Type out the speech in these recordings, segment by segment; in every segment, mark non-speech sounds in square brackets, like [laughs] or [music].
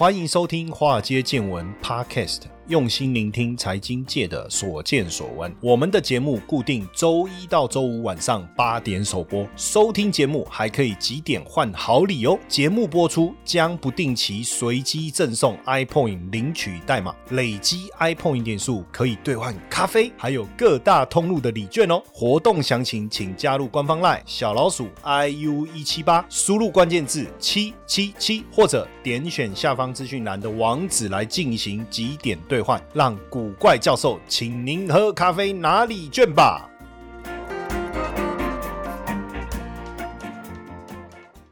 欢迎收听《华尔街见闻》Podcast。用心聆听财经界的所见所闻。我们的节目固定周一到周五晚上八点首播，收听节目还可以几点换好礼哦！节目播出将不定期随机赠送 iPoint 领取代码，累积 iPoint 点数可以兑换咖啡，还有各大通路的礼券哦。活动详情请加入官方 LINE 小老鼠 iu 一七八，输入关键字七七七，或者点选下方资讯栏的网址来进行几点兑。让古怪教授请您喝咖啡拿礼券吧。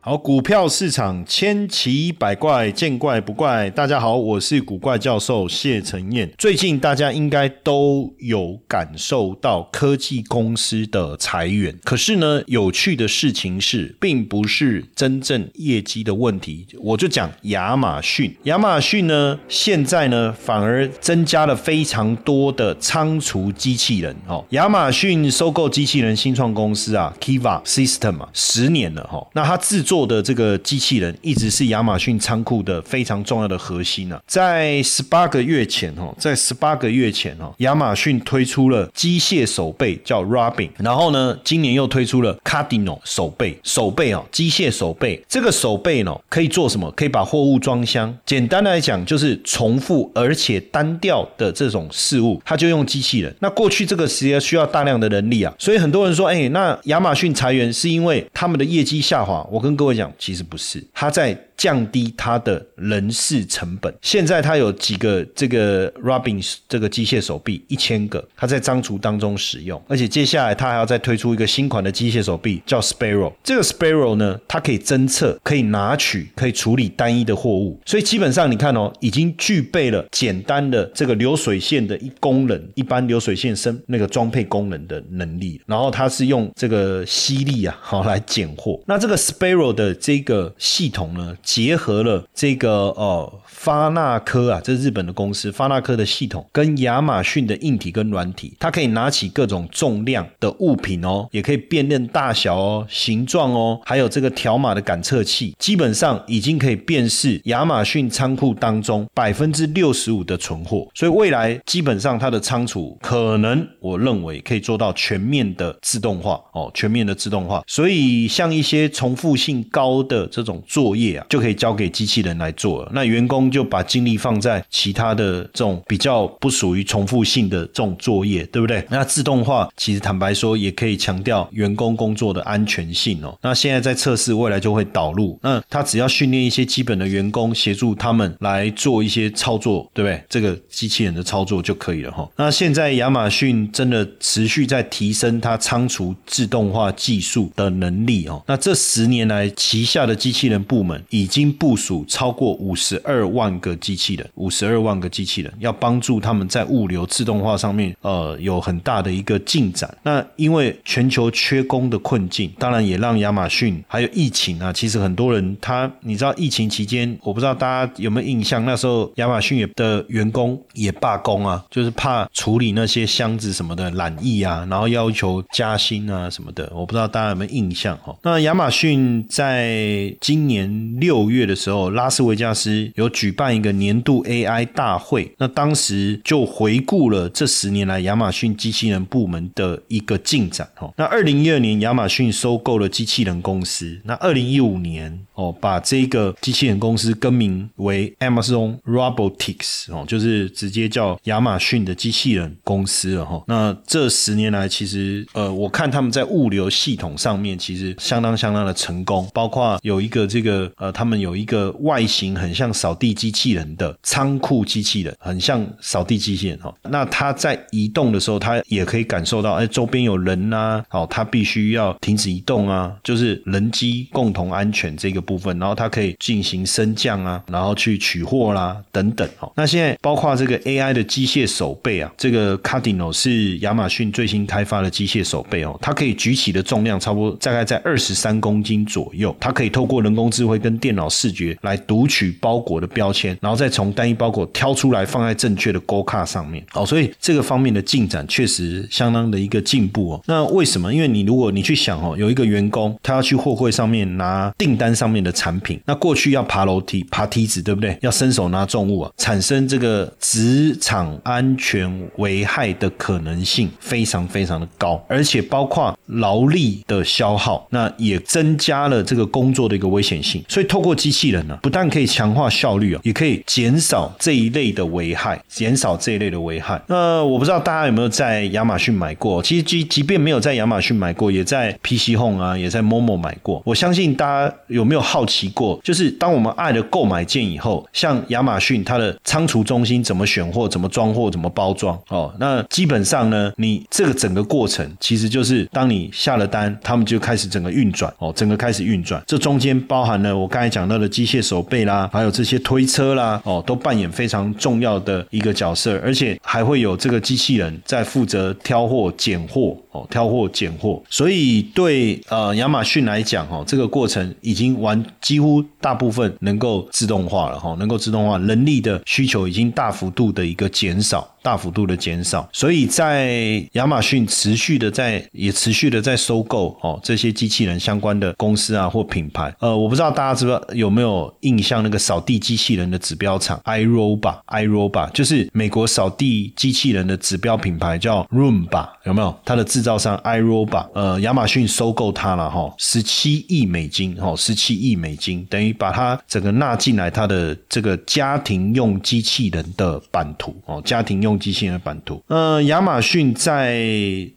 好，股票市场千奇百怪，见怪不怪。大家好，我是古怪教授谢承彦。最近大家应该都有感受到科技公司的裁员，可是呢，有趣的事情是，并不是真正业绩的问题。我就讲亚马逊，亚马逊呢，现在呢，反而增加了非常多的仓储机器人。哦，亚马逊收购机器人新创公司啊，Kiva System 啊，十年了哈。那它制作做的这个机器人一直是亚马逊仓库的非常重要的核心呢。在十八个月前哦，在十八个月前哦，亚马逊推出了机械手背叫 Robin，然后呢，今年又推出了 Cardinal 手背，手背哦，机械手背。这个手背呢，可以做什么？可以把货物装箱。简单来讲，就是重复而且单调的这种事物，它就用机器人。那过去这个时间需要大量的人力啊，所以很多人说，哎，那亚马逊裁员是因为他们的业绩下滑。我跟各位我讲，其实不是，他在。降低它的人事成本。现在它有几个这个 Robins 这个机械手臂一千个，它在仓储当中使用，而且接下来它还要再推出一个新款的机械手臂，叫 Sparrow。这个 Sparrow 呢，它可以侦测、可以拿取、可以处理单一的货物，所以基本上你看哦，已经具备了简单的这个流水线的一功能，一般流水线生那个装配功能的能力。然后它是用这个吸力啊，好来拣货。那这个 Sparrow 的这个系统呢？结合了这个哦，发纳科啊，这是日本的公司，发纳科的系统跟亚马逊的硬体跟软体，它可以拿起各种重量的物品哦，也可以辨认大小哦、形状哦，还有这个条码的感测器，基本上已经可以辨识亚马逊仓库当中百分之六十五的存货，所以未来基本上它的仓储可能，我认为可以做到全面的自动化哦，全面的自动化，所以像一些重复性高的这种作业啊，就就可以交给机器人来做了，那员工就把精力放在其他的这种比较不属于重复性的这种作业，对不对？那自动化其实坦白说也可以强调员工工作的安全性哦。那现在在测试，未来就会导入。那他只要训练一些基本的员工，协助他们来做一些操作，对不对？这个机器人的操作就可以了哈。那现在亚马逊真的持续在提升它仓储自动化技术的能力哦。那这十年来旗下的机器人部门已经部署超过五十二万个机器人，五十二万个机器人要帮助他们在物流自动化上面，呃，有很大的一个进展。那因为全球缺工的困境，当然也让亚马逊还有疫情啊，其实很多人他，你知道疫情期间，我不知道大家有没有印象，那时候亚马逊也的员工也罢工啊，就是怕处理那些箱子什么的染疫啊，然后要求加薪啊什么的，我不知道大家有没有印象哈。那亚马逊在今年六。六月的时候，拉斯维加斯有举办一个年度 AI 大会，那当时就回顾了这十年来亚马逊机器人部门的一个进展。哦，那二零一二年亚马逊收购了机器人公司，那二零一五年哦，把这个机器人公司更名为 Amazon Robotics，哦，就是直接叫亚马逊的机器人公司了。哈，那这十年来，其实呃，我看他们在物流系统上面其实相当相当的成功，包括有一个这个呃，他们。有一个外形很像扫地机器人的仓库机器人，很像扫地机器人哈。那它在移动的时候，它也可以感受到，哎，周边有人呐，好，它必须要停止移动啊，就是人机共同安全这个部分。然后它可以进行升降啊，然后去取货啦等等哈。那现在包括这个 AI 的机械手背啊，这个 Cardinal 是亚马逊最新开发的机械手背哦，它可以举起的重量差不多大概在二十三公斤左右，它可以透过人工智慧跟电电脑视觉来读取包裹的标签，然后再从单一包裹挑出来放在正确的勾卡上面。哦，所以这个方面的进展确实相当的一个进步哦。那为什么？因为你如果你去想哦，有一个员工他要去货柜上面拿订单上面的产品，那过去要爬楼梯、爬梯子，对不对？要伸手拿重物啊，产生这个职场安全危害的可能性非常非常的高，而且包括劳力的消耗，那也增加了这个工作的一个危险性。所以透过机器人呢，不但可以强化效率啊，也可以减少这一类的危害，减少这一类的危害。那我不知道大家有没有在亚马逊买过？其实即即便没有在亚马逊买过，也在 PC Home 啊，也在 Momo 买过。我相信大家有没有好奇过？就是当我们按了购买键以后，像亚马逊它的仓储中心怎么选货、怎么装货、怎么包装哦？那基本上呢，你这个整个过程其实就是当你下了单，他们就开始整个运转哦，整个开始运转。这中间包含了我刚才讲到的机械手背啦，还有这些推车啦哦，都扮演非常重要的一个角色，而且还会有这个机器人在负责挑货、拣货哦，挑货、拣货。所以对呃亚马逊来讲哦，这个过程已经完几乎大部分能够自动化了哈，能够自动化，人力的需求已经大幅度的一个减少。大幅度的减少，所以在亚马逊持续的在也持续的在收购哦这些机器人相关的公司啊或品牌。呃，我不知道大家知不知道有没有印象那个扫地机器人的指标厂 iRobot，iRobot 就是美国扫地机器人的指标品牌叫 Roomba，有没有？它的制造商 iRobot，呃，亚马逊收购它了哈，十七亿美金哈，十七亿美金等于把它整个纳进来它的这个家庭用机器人的版图哦，家庭用。机器人的版图。呃，亚马逊在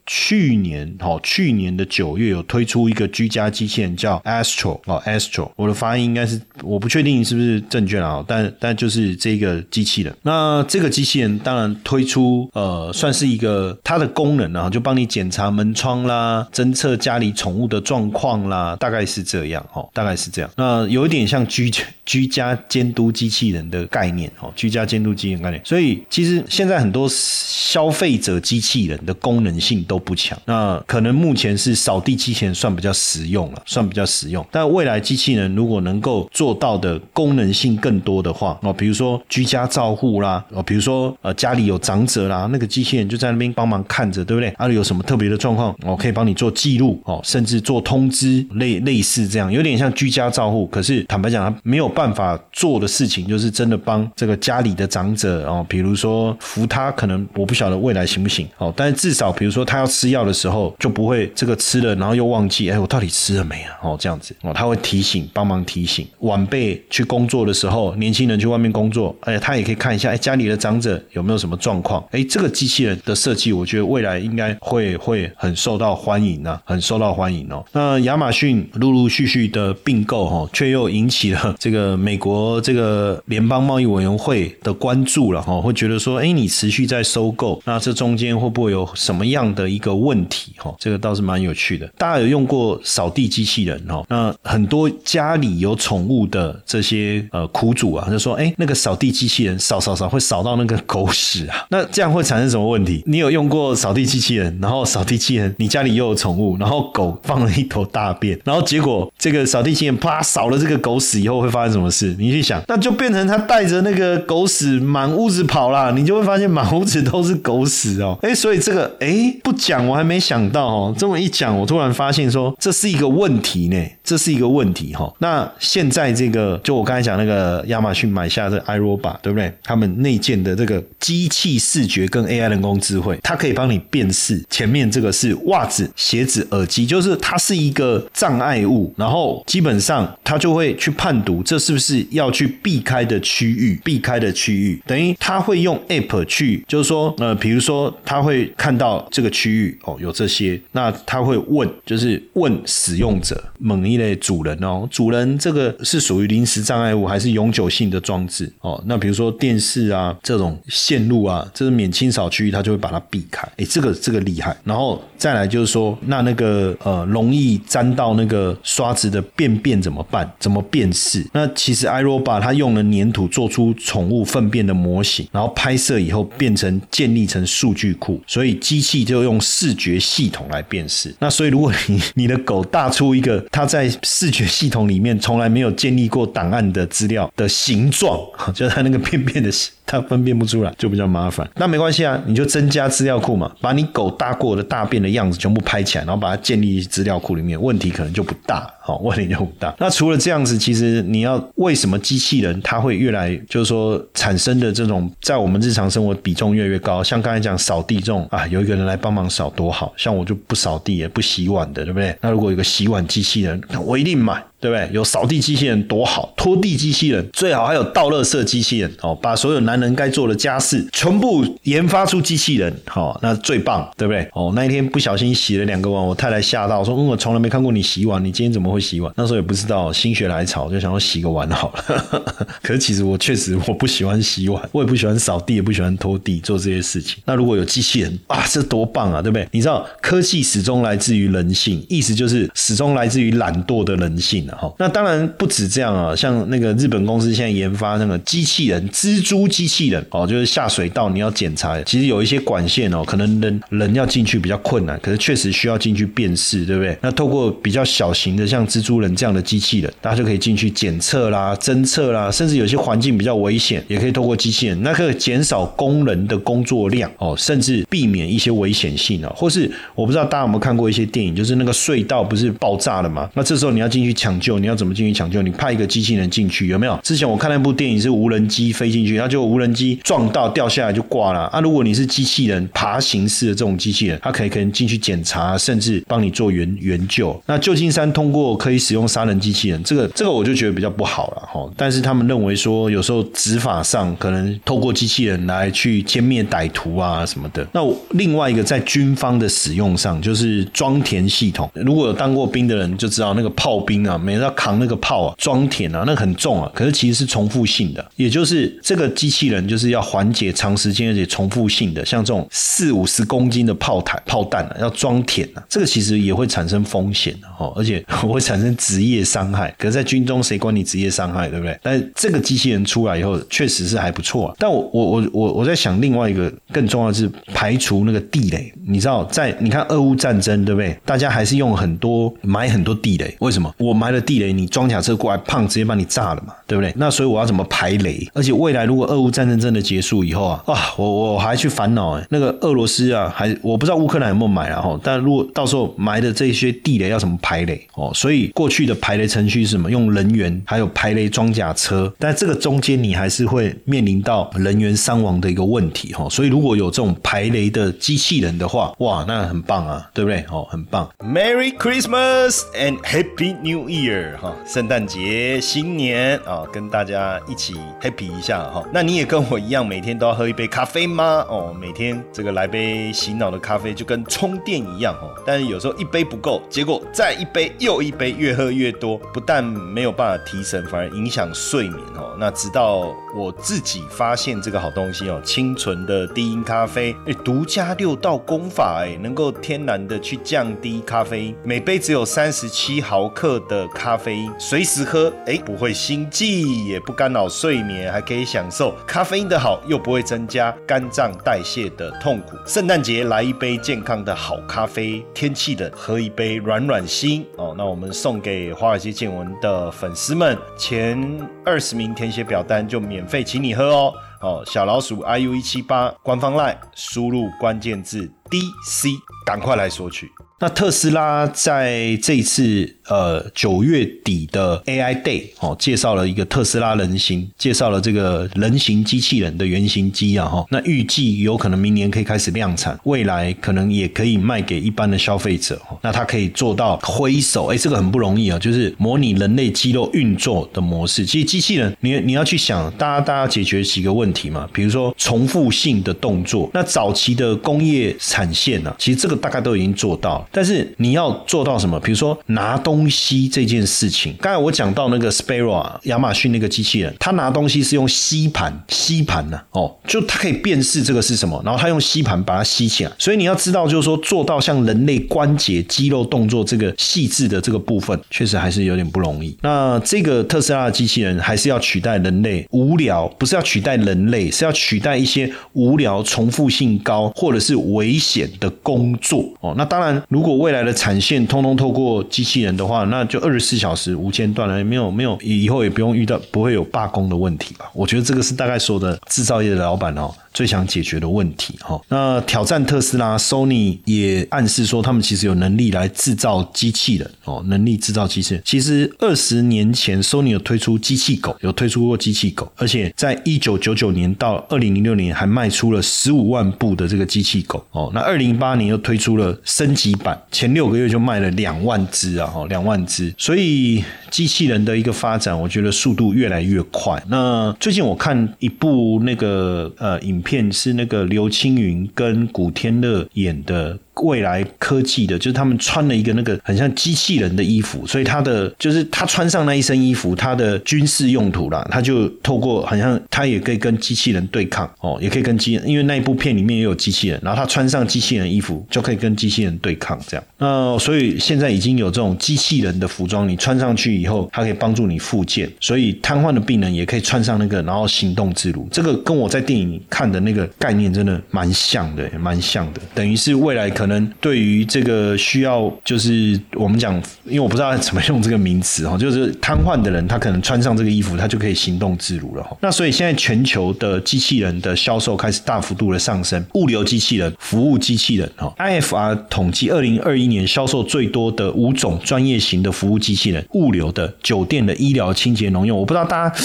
去年，哦，去年的九月有推出一个居家机器人叫 Astro 哦，Astro，我的发音应该是我不确定是不是正确啊，但但就是这个机器人。那这个机器人当然推出，呃，算是一个它的功能啊，就帮你检查门窗啦，侦测家里宠物的状况啦，大概是这样哦，大概是这样。那有一点像居居家监督机器人的概念哦，居家监督机器人概念。所以其实现在很多消费者机器人的功能性都不强，那可能目前是扫地机器人算比较实用了，算比较实用。但未来机器人如果能够做到的功能性更多的话，哦，比如说居家照护啦，哦，比如说呃家里有长者啦，那个机器人就在那边帮忙看着，对不对？啊，有什么特别的状况，哦，可以帮你做记录，哦，甚至做通知，类类似这样，有点像居家照护。可是坦白讲，他没有办法做的事情，就是真的帮这个家里的长者哦，比如说扶他。可能我不晓得未来行不行哦，但是至少比如说他要吃药的时候就不会这个吃了然后又忘记，哎，我到底吃了没啊？哦，这样子哦，他会提醒帮忙提醒晚辈去工作的时候，年轻人去外面工作，哎，他也可以看一下，哎，家里的长者有没有什么状况？哎，这个机器人的设计，我觉得未来应该会会很受到欢迎呢，很受到欢迎哦。那亚马逊陆陆续续的并购哈，却又引起了这个美国这个联邦贸易委员会的关注了哈，会觉得说，哎，你持续在收购，那这中间会不会有什么样的一个问题？哈，这个倒是蛮有趣的。大家有用过扫地机器人哈？那很多家里有宠物的这些呃苦主啊，就说：哎，那个扫地机器人扫扫扫会扫到那个狗屎啊？[laughs] 那这样会产生什么问题？你有用过扫地机器人，然后扫地机器人你家里又有宠物，然后狗放了一头大便，然后结果这个扫地机器人啪扫了这个狗屎以后会发生什么事？你去想，那就变成他带着那个狗屎满屋子跑啦，你就会发现满。[laughs] 屋子都是狗屎哦！哎，所以这个哎不讲我还没想到哦，这么一讲，我突然发现说这是一个问题呢，这是一个问题哈。那现在这个就我刚才讲那个亚马逊买下的 iRobot 对不对？他们内建的这个机器视觉跟 AI 人工智慧，它可以帮你辨识前面这个是袜子、鞋子、耳机，就是它是一个障碍物，然后基本上它就会去判读这是不是要去避开的区域，避开的区域，等于它会用 App 去。就是说，呃，比如说他会看到这个区域哦，有这些，那他会问，就是问使用者，某一类主人哦，主人这个是属于临时障碍物还是永久性的装置哦？那比如说电视啊这种线路啊，这是免清扫区域，他就会把它避开。哎，这个这个厉害。然后再来就是说，那那个呃，容易沾到那个刷子的便便怎么办？怎么辨识？那其实 iRobot 它用了粘土做出宠物粪便的模型，然后拍摄以后。变成建立成数据库，所以机器就用视觉系统来辨识。那所以如果你你的狗大出一个它在视觉系统里面从来没有建立过档案的资料的形状，[laughs] 就是它那个便便的形。它分辨不出来就比较麻烦，那没关系啊，你就增加资料库嘛，把你狗大过的大便的样子全部拍起来，然后把它建立资料库里面，问题可能就不大，好，[laughs] 问题就不大。那除了这样子，其实你要为什么机器人它会越来就是说产生的这种在我们日常生活比重越来越高，像刚才讲扫地这种啊，有一个人来帮忙扫多好，像我就不扫地也不洗碗的，对不对？那如果有个洗碗机器人，我一定买。对不对？有扫地机器人多好，拖地机器人最好，还有倒垃圾机器人哦，把所有男人该做的家事全部研发出机器人，好，那最棒，对不对？哦，那一天不小心洗了两个碗，我太太吓到说：“嗯，我从来没看过你洗碗，你今天怎么会洗碗？”那时候也不知道，心血来潮就想要洗个碗好了。[laughs] 可是其实我确实我不喜欢洗碗，我也不喜欢扫地，也不喜欢拖地，做这些事情。那如果有机器人啊，这多棒啊，对不对？你知道科技始终来自于人性，意思就是始终来自于懒惰的人性。好，那当然不止这样啊，像那个日本公司现在研发那个机器人蜘蛛机器人哦，就是下水道你要检查，其实有一些管线哦，可能人人要进去比较困难，可是确实需要进去辨识，对不对？那透过比较小型的像蜘蛛人这样的机器人，大家就可以进去检测啦、侦测啦，甚至有些环境比较危险，也可以透过机器人，那可以减少工人的工作量哦，甚至避免一些危险性啊。或是我不知道大家有没有看过一些电影，就是那个隧道不是爆炸了吗？那这时候你要进去抢救，你要怎么进去抢救？你派一个机器人进去，有没有？之前我看那部电影是无人机飞进去，然后就无人机撞到掉下来就挂了。啊，如果你是机器人爬行式的这种机器人，它可以可能进去检查，甚至帮你做援援救。那旧金山通过可以使用杀人机器人，这个这个我就觉得比较不好了哈。但是他们认为说，有时候执法上可能透过机器人来去歼灭歹徒啊什么的。那另外一个在军方的使用上，就是装填系统。如果有当过兵的人就知道，那个炮兵啊，每次要扛那个炮啊，装填啊，那很重啊。可是其实是重复性的，也就是这个机器人就是要缓解长时间而且重复性的，像这种四五十公斤的炮弹、炮弹啊，要装填啊，这个其实也会产生风险的哈，而且 [laughs] 会产生职业伤害。可是，在军中谁管你职业伤害，对不对？但是这个机器人出来以后，确实是还不错啊。但我我我我我在想另外一个更重要的是排除那个地雷。你知道，在你看俄乌战争，对不对？大家还是用很多埋很多地雷，为什么？我埋埋了地雷，你装甲车过来，胖直接把你炸了嘛，对不对？那所以我要怎么排雷？而且未来如果俄乌战争真的结束以后啊，哇，我我还去烦恼哎，那个俄罗斯啊，还我不知道乌克兰有没有买啊哈。但如果到时候埋的这些地雷要怎么排雷哦？所以过去的排雷程序是什么？用人员还有排雷装甲车，但这个中间你还是会面临到人员伤亡的一个问题哈。所以如果有这种排雷的机器人的话，哇，那很棒啊，对不对？哦，很棒。Merry Christmas and Happy New Year 哈，圣诞节、新年啊，跟大家一起 happy 一下哈。那你也跟我一样，每天都要喝一杯咖啡吗？哦，每天这个来杯洗脑的咖啡，就跟充电一样哦。但是有时候一杯不够，结果再一杯又一杯，越喝越多，不但没有办法提神，反而影响睡眠哦。那直到我自己发现这个好东西哦，清纯的低因咖啡，哎，独家六道功法，哎，能够天然的去降低咖啡，每杯只有三十七毫克的咖啡因，随时喝，哎，不会心悸，也不干扰睡眠，还可以享受咖啡因的好，又不会增加肝脏代谢的痛苦。圣诞节来一杯健康的好咖啡，天气冷喝一杯软软心哦。那我们送给华尔街见闻的粉丝们，前二十名填写表单就免费请你喝哦。哦，小老鼠 iu 一七八官方 line 输入关键字 DC，赶快来索取。那特斯拉在这一次呃九月底的 AI Day 哦，介绍了一个特斯拉人形，介绍了这个人形机器人的原型机啊哈。那预计有可能明年可以开始量产，未来可能也可以卖给一般的消费者。那它可以做到挥手，哎，这个很不容易啊，就是模拟人类肌肉运作的模式。其实机器人，你你要去想，大家大家解决几个问题嘛，比如说重复性的动作。那早期的工业产线呢，其实这个大概都已经做到了。但是你要做到什么？比如说拿东西这件事情，刚才我讲到那个 Sparrow 啊，亚马逊那个机器人，它拿东西是用吸盘，吸盘呢，哦，就它可以辨识这个是什么，然后它用吸盘把它吸起来。所以你要知道，就是说做到像人类关节、肌肉动作这个细致的这个部分，确实还是有点不容易。那这个特斯拉的机器人还是要取代人类无聊，不是要取代人类，是要取代一些无聊、重复性高或者是危险的工作哦。那当然，如如果未来的产线通通透过机器人的话，那就二十四小时无间断了，没有没有，以后也不用遇到不会有罢工的问题吧？我觉得这个是大概所有的制造业的老板哦。最想解决的问题，哈，那挑战特斯拉，Sony 也暗示说他们其实有能力来制造机器人，哦，能力制造机器人。其实二十年前，Sony 有推出机器狗，有推出过机器狗，而且在一九九九年到二零零六年还卖出了十五万部的这个机器狗，哦，那二零一八年又推出了升级版，前六个月就卖了两万只啊，哈，两万只。所以机器人的一个发展，我觉得速度越来越快。那最近我看一部那个呃影。片是那个刘青云跟古天乐演的。未来科技的，就是他们穿了一个那个很像机器人的衣服，所以他的就是他穿上那一身衣服，他的军事用途啦，他就透过好像他也可以跟机器人对抗哦，也可以跟机，因为那一部片里面也有机器人，然后他穿上机器人衣服就可以跟机器人对抗这样。那所以现在已经有这种机器人的服装，你穿上去以后，它可以帮助你复健，所以瘫痪的病人也可以穿上那个，然后行动自如。这个跟我在电影看的那个概念真的蛮像的，蛮像的，等于是未来。可能对于这个需要，就是我们讲，因为我不知道怎么用这个名词哈，就是瘫痪的人，他可能穿上这个衣服，他就可以行动自如了哈。那所以现在全球的机器人的销售开始大幅度的上升，物流机器人、服务机器人哈。IFR 统计，二零二一年销售最多的五种专业型的服务机器人，物流的、酒店的、医疗、清洁、农用。我不知道大家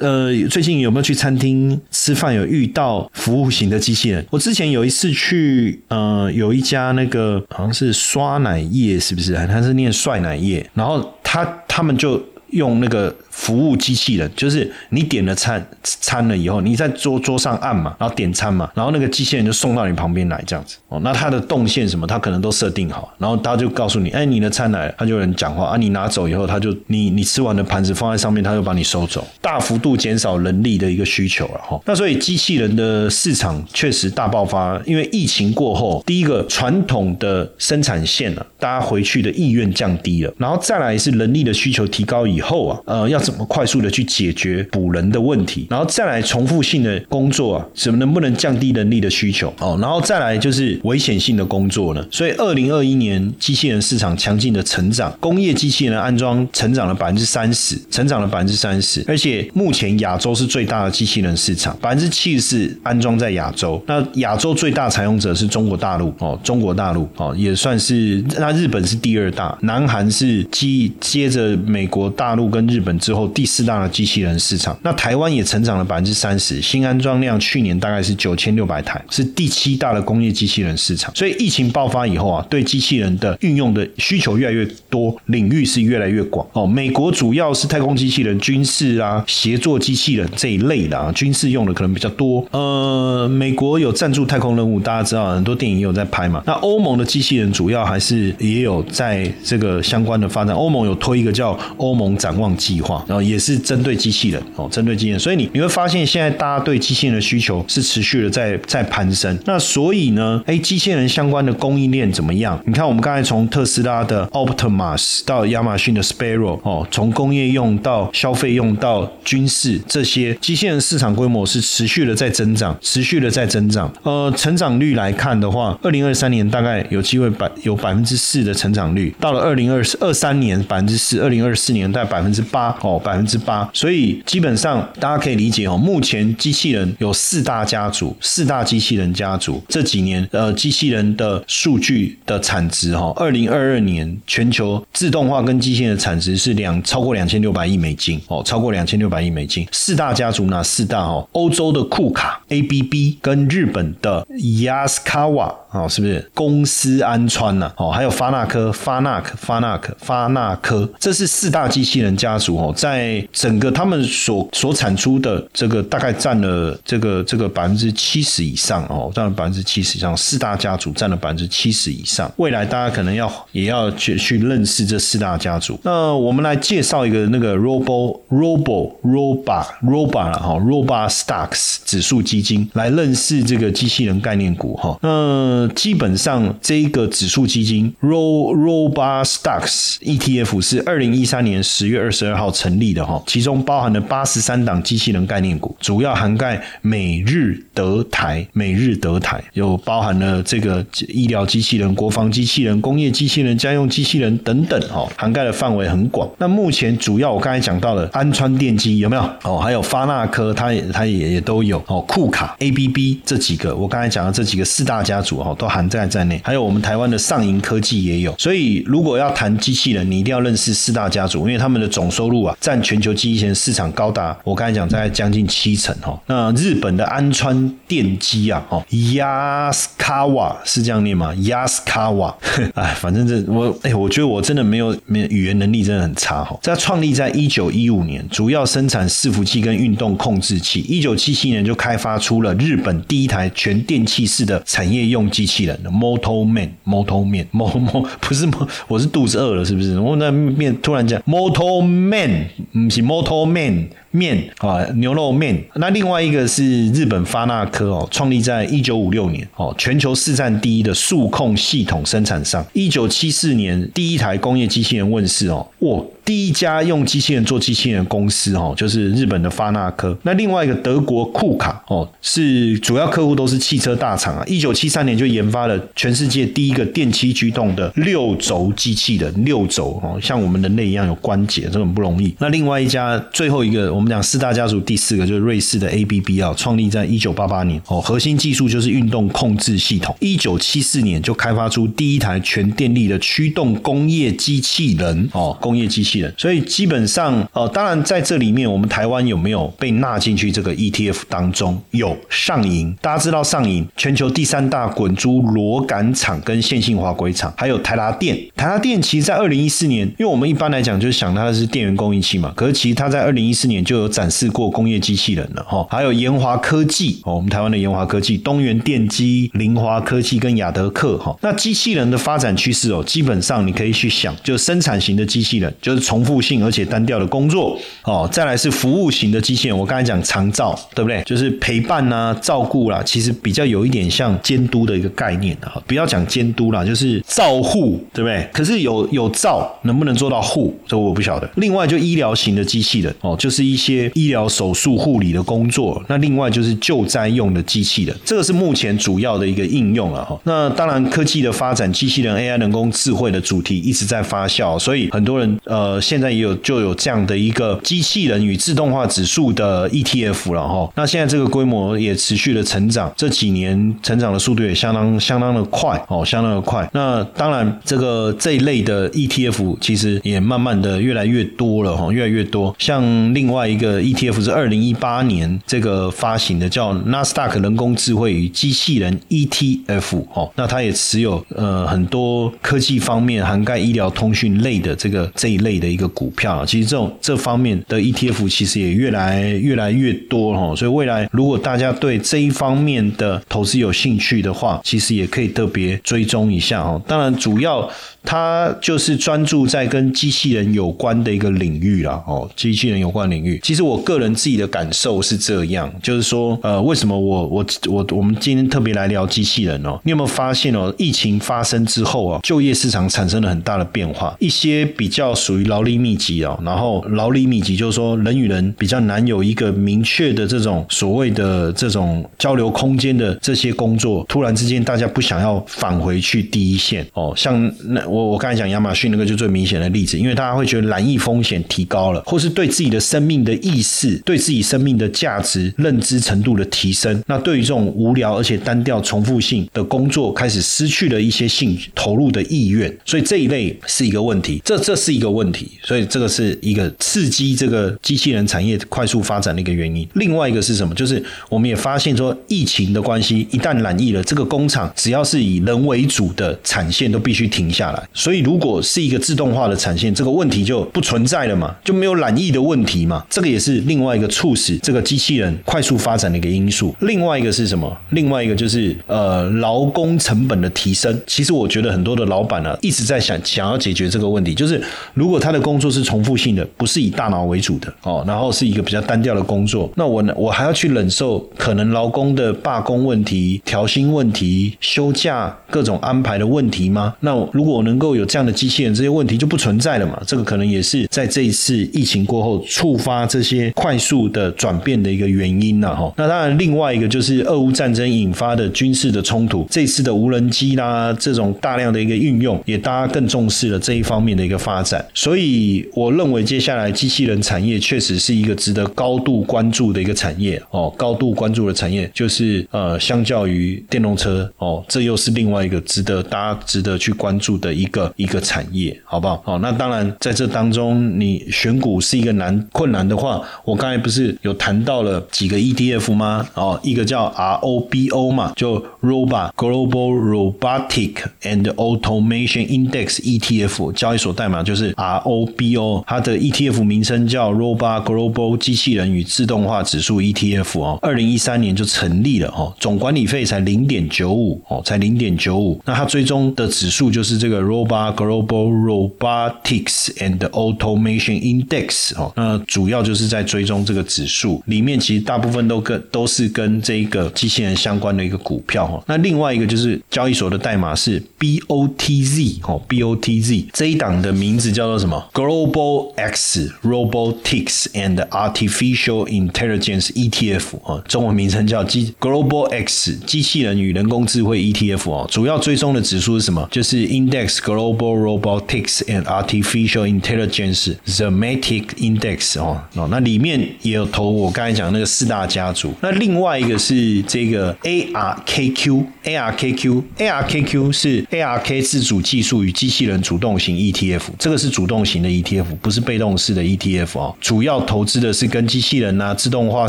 呃最近有没有去餐厅吃饭，有遇到服务型的机器人？我之前有一次去呃有一家。他那个好像是刷奶液，是不是？他是念帅奶液，然后他他们就用那个。服务机器人就是你点了餐餐了以后，你在桌桌上按嘛，然后点餐嘛，然后那个机器人就送到你旁边来这样子哦。那它的动线什么，它可能都设定好，然后它就告诉你，哎，你的餐来了，他就有人讲话啊。你拿走以后，它就你你吃完的盘子放在上面，它就把你收走，大幅度减少人力的一个需求了哈。那所以机器人的市场确实大爆发，因为疫情过后，第一个传统的生产线啊，大家回去的意愿降低了，然后再来是人力的需求提高以后啊，呃要。怎么快速的去解决补人的问题，然后再来重复性的工作啊，怎么能不能降低人力的需求哦？然后再来就是危险性的工作呢？所以二零二一年机器人市场强劲的成长，工业机器人安装成长了百分之三十，成长了百分之三十，而且目前亚洲是最大的机器人市场，百分之七十安装在亚洲。那亚洲最大采用者是中国大陆哦，中国大陆哦也算是，那日本是第二大，南韩是接接着美国大大陆跟日本之。后第四大的机器人市场，那台湾也成长了百分之三十，新安装量去年大概是九千六百台，是第七大的工业机器人市场。所以疫情爆发以后啊，对机器人的运用的需求越来越多，领域是越来越广哦。美国主要是太空机器人、军事啊、协作机器人这一类的啊，军事用的可能比较多。呃，美国有赞助太空任务，大家知道很多电影也有在拍嘛。那欧盟的机器人主要还是也有在这个相关的发展。欧盟有推一个叫欧盟展望计划。然后也是针对机器人哦，针对机器人，所以你你会发现现在大家对机器人的需求是持续的在在攀升。那所以呢，哎，机器人相关的供应链怎么样？你看我们刚才从特斯拉的 Optimus 到亚马逊的 Sparrow 哦，从工业用到消费用到军事这些机器人市场规模是持续的在增长，持续的在增长。呃，成长率来看的话，二零二三年大概有机会百有百分之四的成长率，到了二零二二三年百分之四，二零二四年大概百分之八哦。百分之八，所以基本上大家可以理解哦。目前机器人有四大家族，四大机器人家族。这几年呃，机器人的数据的产值哈，二零二二年全球自动化跟机器人的产值是两超过两千六百亿美金哦，超过两千六百亿美金。四大家族哪四大哦？欧洲的库卡 ABB 跟日本的 Yaskawa 哦，是不是公司安川呐？哦，还有发那科、发那科、发那科、发那科，这是四大机器。器人家族哦，在整个他们所所产出的这个大概占了这个这个百分之七十以上哦，占了百分之七十以上，四大家族占了百分之七十以上。未来大家可能要也要去去认识这四大家族。那我们来介绍一个那个 Robo Robo Roba Roba 了哈，Roba Stocks 指数基金来认识这个机器人概念股哈。那基本上这一个指数基金 Ro Roba Stocks ETF 是二零一三年十十月二十二号成立的哈，其中包含了八十三档机器人概念股，主要涵盖美日德台、美日德台，有包含了这个医疗机器人、国防机器人、工业机器人、家用机器人等等哈，涵盖的范围很广。那目前主要我刚才讲到了安川电机有没有哦？还有发那科，它也它也也都有哦。库卡、ABB 这几个，我刚才讲的这几个四大家族哈，都含在在内。还有我们台湾的上银科技也有。所以如果要谈机器人，你一定要认识四大家族，因为他们们的总收入啊，占全球机器人市场高达我刚才讲在将近七成哈。那日本的安川电机啊，哦，Yaskawa 是这样念吗？Yaskawa，[laughs] 哎，反正这我哎，我觉得我真的没有没语言能力真的很差哈。在创立在一九一五年，主要生产伺服器跟运动控制器。一九七七年就开发出了日本第一台全电气式的产业用机器人 Moto Man，Moto Man，Mo Mo 不是 Mo，我是肚子饿了是不是？我那面突然讲 Moto Man，唔是 motor Man。面啊，牛肉面。那另外一个是日本发那科哦，创立在一九五六年哦，全球市占第一的数控系统生产商。一九七四年第一台工业机器人问世哦，哇！第一家用机器人做机器人的公司哦，就是日本的发那科。那另外一个德国库卡哦，是主要客户都是汽车大厂啊。一九七三年就研发了全世界第一个电气驱动的六轴机器人，六轴哦，像我们人类一样有关节，这很不容易。那另外一家最后一个，我我们讲四大家族第四个就是瑞士的 ABB 啊，创立在一九八八年哦，核心技术就是运动控制系统。一九七四年就开发出第一台全电力的驱动工业机器人哦，工业机器人。所以基本上，呃，当然在这里面，我们台湾有没有被纳进去这个 ETF 当中？有上银，大家知道上银全球第三大滚珠螺杆厂跟线性滑轨厂，还有台达电。台达电其实，在二零一四年，因为我们一般来讲就是想它是电源供应器嘛，可是其实它在二零一四年就就有展示过工业机器人了哈。还有研华科技哦，我们台湾的研华科技、东元电机、凌华科技跟亚德克哈。那机器人的发展趋势哦，基本上你可以去想，就生产型的机器人就是。重复性而且单调的工作哦，再来是服务型的机器人。我刚才讲长照，对不对？就是陪伴呐、照顾啦，其实比较有一点像监督的一个概念啊。不要讲监督啦，就是照护，对不对？可是有有照，能不能做到护，这我不晓得。另外就医疗型的机器人哦，就是一些医疗手术护理的工作。那另外就是救灾用的机器人，这个是目前主要的一个应用了哈。那当然科技的发展，机器人 AI 人工智慧的主题一直在发酵，所以很多人呃。现在也有就有这样的一个机器人与自动化指数的 ETF 了哈。那现在这个规模也持续的成长，这几年成长的速度也相当相当的快哦，相当的快。那当然，这个这一类的 ETF 其实也慢慢的越来越多了哈，越来越多。像另外一个 ETF 是二零一八年这个发行的，叫纳斯达克人工智慧与机器人 ETF 哦，那它也持有呃很多科技方面涵盖医疗通讯类的这个这一类。的一个股票，其实这种这方面的 ETF 其实也越来越来越多哈，所以未来如果大家对这一方面的投资有兴趣的话，其实也可以特别追踪一下哦。当然，主要它就是专注在跟机器人有关的一个领域啦哦，机器人有关领域。其实我个人自己的感受是这样，就是说呃，为什么我我我我们今天特别来聊机器人哦？你有没有发现哦？疫情发生之后啊，就业市场产生了很大的变化，一些比较属于。劳力密集哦，然后劳力密集就是说人与人比较难有一个明确的这种所谓的这种交流空间的这些工作，突然之间大家不想要返回去第一线哦，像那我我刚才讲亚马逊那个就最明显的例子，因为大家会觉得染疫风险提高了，或是对自己的生命的意识、对自己生命的价值认知程度的提升，那对于这种无聊而且单调重复性的工作开始失去了一些兴投入的意愿，所以这一类是一个问题，这这是一个问。题，所以这个是一个刺激这个机器人产业快速发展的一个原因。另外一个是什么？就是我们也发现说，疫情的关系，一旦染疫了，这个工厂只要是以人为主的产线都必须停下来。所以如果是一个自动化的产线，这个问题就不存在了嘛，就没有染疫的问题嘛。这个也是另外一个促使这个机器人快速发展的一个因素。另外一个是什么？另外一个就是呃劳工成本的提升。其实我觉得很多的老板呢一直在想想要解决这个问题，就是如果他的工作是重复性的，不是以大脑为主的哦，然后是一个比较单调的工作，那我呢我还要去忍受可能劳工的罢工问题、调薪问题、休假各种安排的问题吗？那如果能够有这样的机器人，这些问题就不存在了嘛？这个可能也是在这一次疫情过后触发这些快速的转变的一个原因了哈。那当然，另外一个就是俄乌战争引发的军事的冲突，这次的无人机啦，这种大量的一个运用，也大家更重视了这一方面的一个发展。所以，我认为接下来机器人产业确实是一个值得高度关注的一个产业哦。高度关注的产业就是呃，相较于电动车哦，这又是另外一个值得大家值得去关注的一个一个产业，好不好？好，那当然在这当中，你选股是一个难困难的话，我刚才不是有谈到了几个 ETF 吗？哦，一个叫 ROBO 嘛，就 Robot Global Robotics and Automation Index ETF，交易所代码就是 ROBO，它的 ETF 名称叫 Robot Global 机器人与自动化指数 ETF 哦，二零一三年就成立了哦，总管理费才零点九五哦，才零点九五，那它追踪的指数就是这个 Robot Global Robotics and Automation Index 哦，那主要就是在追踪这个指数，里面其实大部分都跟都是跟这个机器人相关的一个股票哈。那另外一个就是交易所的代码是 BOTZ 哦，BOTZ 这一档的名字叫做什么？Global X Robotics and Artificial Intelligence ETF 哦，中文名称叫机 Global X 机器人与人工智慧 ETF 哦，主要追踪的指数是什么？就是 Index Global Robotics and Artificial Intelligence Thematic Index 哦哦，那里面也有投我刚才讲那个四大家族。那另外一个是这个 ARKQ ARKQ ARKQ 是 ARK 自主技术与机器人主动型 ETF，这个是主动型的 ETF，不是被动式的 ETF 哦。主要投资的是跟机器人啊、自动化、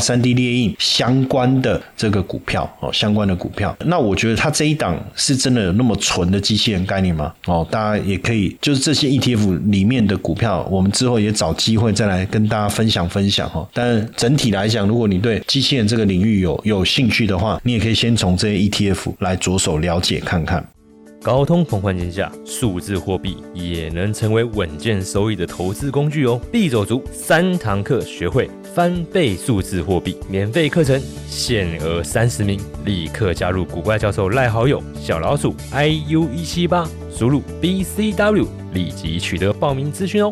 三 D 列印相关的这个股票哦，相关的股票。那我觉得它这一档是真的有那么纯的机器人概念吗？哦，大家也可以就是这些 ETF 里面的股票，我们之后也找机会再来跟大家分享想分享哈。但整体来讲，如果你对机器人这个领域有有兴趣的话，你也可以先从这些 ETF 来着手了解看看。高通膨环境下，数字货币也能成为稳健收益的投资工具哦。必走足三堂课，学会翻倍数字货币，免费课程限额三十名，立刻加入古怪教授赖好友小老鼠 iu 一七八，输入 bcw，立即取得报名资讯哦。